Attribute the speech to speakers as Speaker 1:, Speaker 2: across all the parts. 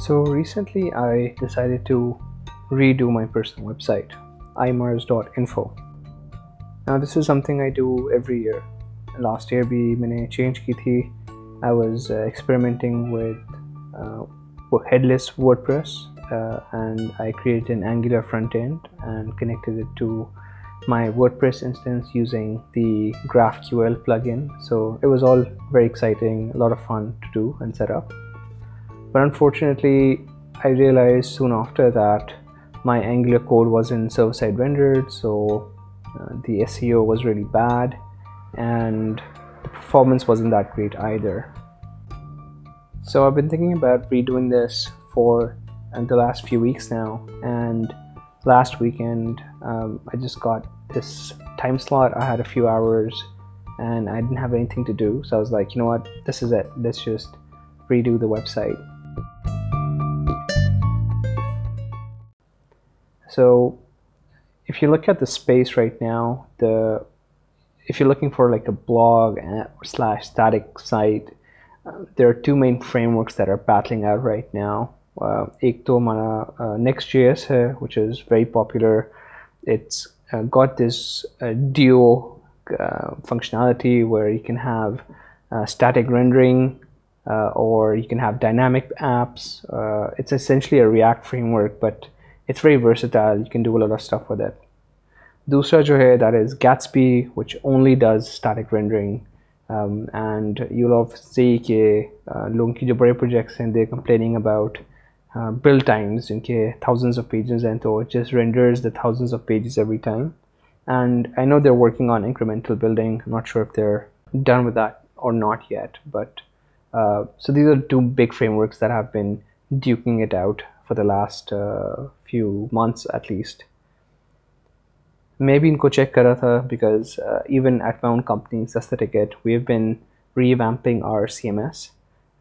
Speaker 1: So recently I decided to redo my personal website I Mars dot info this is something I do every year last year بھی میں نے change کی تھی I was experimenting with headless WordPress and I create an Angular front end and connected to my WordPress instance using the GraphQL پگ ان so it was all very exciting lot of fun do answer up But unfortunately, I realized soon after that my Angular code wasn't server-side rendered, so uh, the SEO was really bad and the performance wasn't that great either. So I've been thinking about redoing this for uh, the last few weeks now, and last weekend um, I just got this time slot. I had a few hours and I didn't have anything to do, so I was like, you know what, this is it, let's just redo the website. So if you look at the space right نے if you looking for like blog slash دک site there are two main frameworks there are battling up right نے ایک تو مانا next J S ہے which is very popular it's got is due functionality where you can have static rendering اور you can have dynamic apps it's essentially React framework but it's very versatile you can do و stuff for that دوسرا جو ہے that is Gatsby which only does static rendering and you love see کہ uh, لوگوں کی جو بڑے projects ہیں they complaining about build times ان کے تھاؤزنڈس آف پیجز ہیں تو just renders the thousands of pages every time and I know they're working on incremental building not sure done with that اور not yet but so these are two big frame works that been duking it out for the last few months at least میں بھی ان کو check کرا تھا because even at my own company ticket we have been revamping our C M S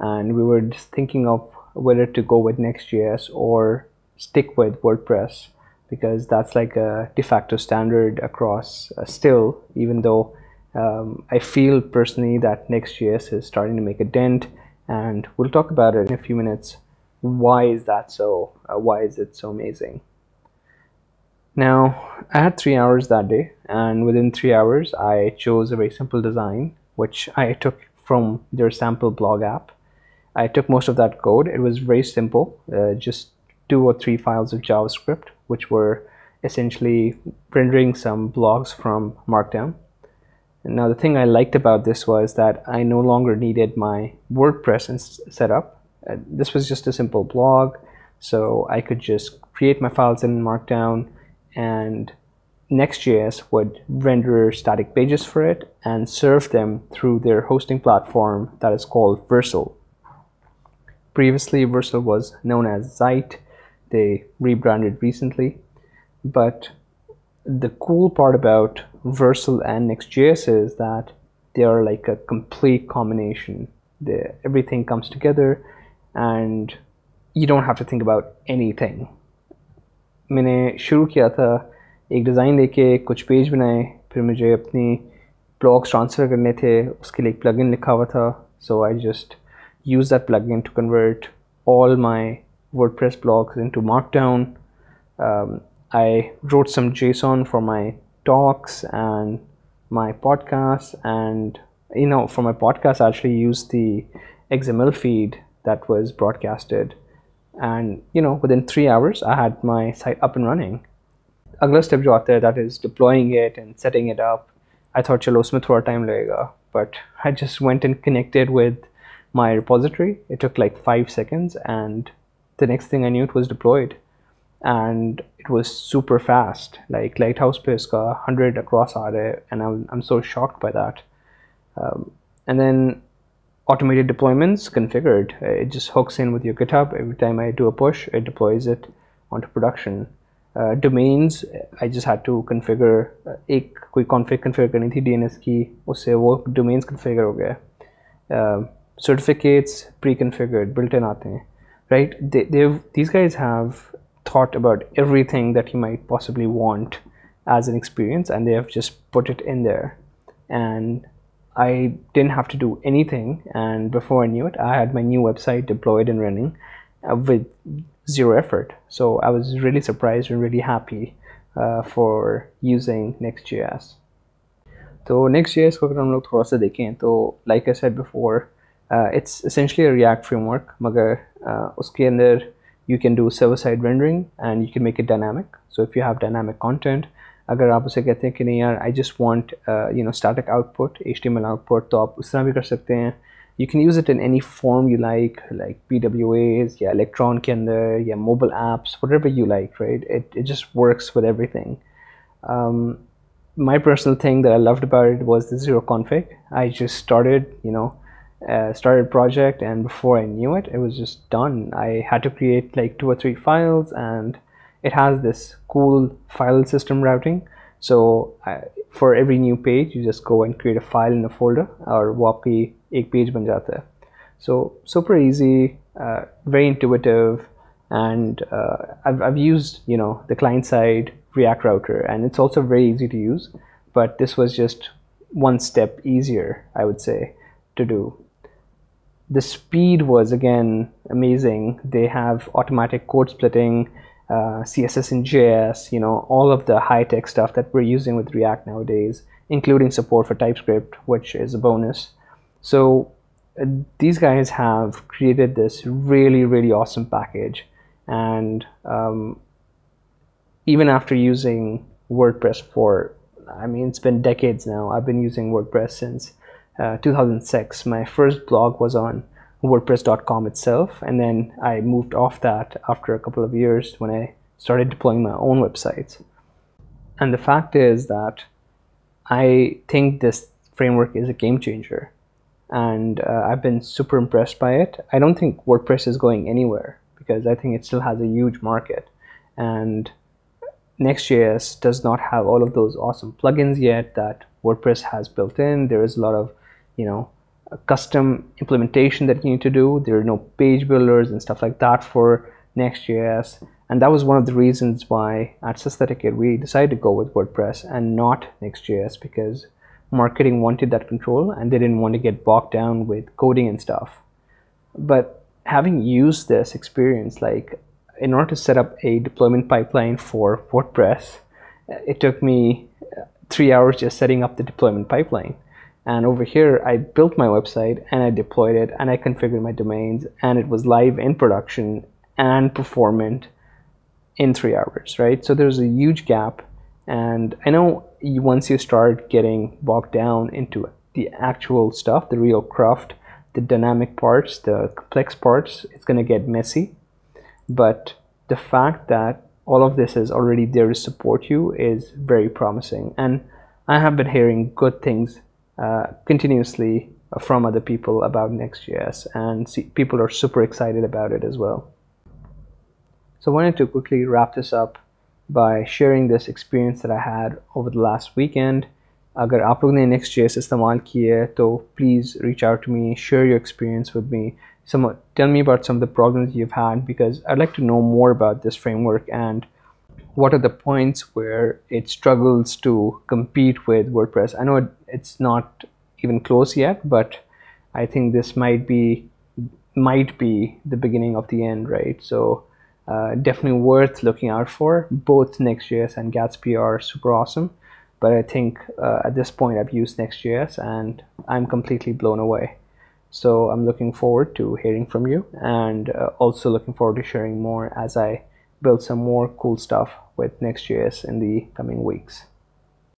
Speaker 1: and we were thinking of whether to go with Next years or stick with WordPress because that's like de facto standard across still even though I feel personally that Next years is starting to make a dent and we'll talk about a few minutes why is that so? Uh, why is it so amazing? Now, I had 3 hours that day, and within 3 hours, I chose a very simple design, which I took from their sample blog app. I took most of that code. It was very simple, uh, just 2 or 3 files of JavaScript, which were essentially rendering some blocks from Markdown. And now the thing I liked about this was that I no longer needed my WordPress setup. Uh, this was just a simple blog, so I could just create my files in Markdown, and Next.js would render static pages for it and serve them through their hosting platform that is called Versal. Previously, Versal was known as Xite. They rebranded recently. But the cool part about Versal and Next.js is that they are like a complete combination. Everything comes together. And you don't have to think about anything میں نے شروع کیا تھا ایک design لے کے کچھ page بنائے پھر مجھے اپنی بلاگس ٹرانسفر کرنے تھے اس کے لیے ایک پلگ ان لکھا ہوا تھا so I just use that plug in to convert all my WordPress blogs into mark down I wrote some JSON for my talks and my podcast and you know for my podcast I use the XML feed that was broadcasted and you know within three hours I had my site up and running اگلا step جو آتا ہے that is ڈپلائنگ it and setting it up I تھا چلو اس میں تھوڑا time لگے گا but I just went and connected with my repository it took like five seconds and the next thing I knew it was deployed and it was super fast like Lighthouse پہ اس کا hundred across آ رہ ہے and I I am so shock by that and then automated in with your GitHub every time I do updates it on production configure ایک کوئی conflict configure کرنی تھی ڈی این ایس کی اس سے وہ ڈومینس کنفیگر ہو گیا سرٹیفکیٹس پری کنفیگرڈ بلٹن آتے ہیں right these guys have thought about everything that he my it possibly want as an experience and they have just put it in and I didn't have to do anything and before I had my new website deployed and running with zero effort so I was really surprised and really happy for using Next JS تو Next JS کو اگر ہم لوگ تھوڑا سا دیکھیں تو like a set before it's essentially React framework مگر اس کے اندر you can do server side rendering and you can make it dynamic so if you have dynamic content اگر آپ اسے کہتے ہیں کہ نہیں یار I just want you know static output H D L output تو آپ اس طرح بھی کر سکتے ہیں you can use it in any form you like like P W as یا الیکٹران کے اندر یا mobile apps whatever you like right it just works with everything my personal thing that I loved about was this your config I just started you know started project and before I knew it it was just done I had to create like two or three files and it has this cool file system routing so for every new page you جس کون create a file in a folder اور وہ آپ کی ایک page بن جاتا ہے so super easy very intuitive and I've use you know the client side react router and it's also very easy to use but this was just one step easier I would say to do this speed was again amazing they have automatic code splitting CSS in JS, all of the high-tech stuff that we're using with React nowadays, including support for TypeScript, which is a bonus. So uh, these guys have created this really, really awesome package. And um, even after using WordPress for, it's been decades now. I've been using WordPress since uh, 2006. My first blog was on WordPress.com itself, and then I moved off that after a couple of years when I started deploying my own websites. And the fact is that I think this framework is a game changer, and uh, I've been super impressed by it. I don't think WordPress is going anywhere because I think it still has a huge market, and Next.js does not have all of those awesome plugins yet that WordPress has built in. There is a lot of, a custom implementation that you need to do. There are no page builders and stuff like that for Next.js, and that was one of the reasons why at Systaticate we decided to go with WordPress and not Next.js, because marketing wanted that control and they didn't want to get bogged down with coding and stuff. But having used this experience, like in order to set up a deployment pipeline for WordPress, it took me 3 hours just setting up the deployment pipeline. And over here, I built my website and I deployed it and I configured my domains, and it was live in production and performant in 3 hours, right? So there's a huge gap. And I know once you start getting bogged down into the actual stuff, the real craft, the dynamic parts, the complex parts, it's going to get messy. But the fact that all of this is already there to support you is very promising. And I have been hearing good things continuously from other people about next cheers and people are super excited about this well so when to quickly wrap this up by sharing this experience I had over the last weekend اگر آپ لوگ نے next chairs استعمال کی ہے تو please reach out to me share you experience with me tell me about some the problem you had because I like to know more about this framework and what are the points where it struggles to compete with grid press I note It's not even close yet, but I think this might be the beginning of the end, right? So uh, definitely worth looking out for. Both Next.js and Gatsby are super awesome, but I think uh, at this point I've used Next.js and I'm completely blown away. So I'm looking forward to hearing from you, and uh, also looking forward to sharing more as I build some more cool stuff with Next.js in the coming weeks.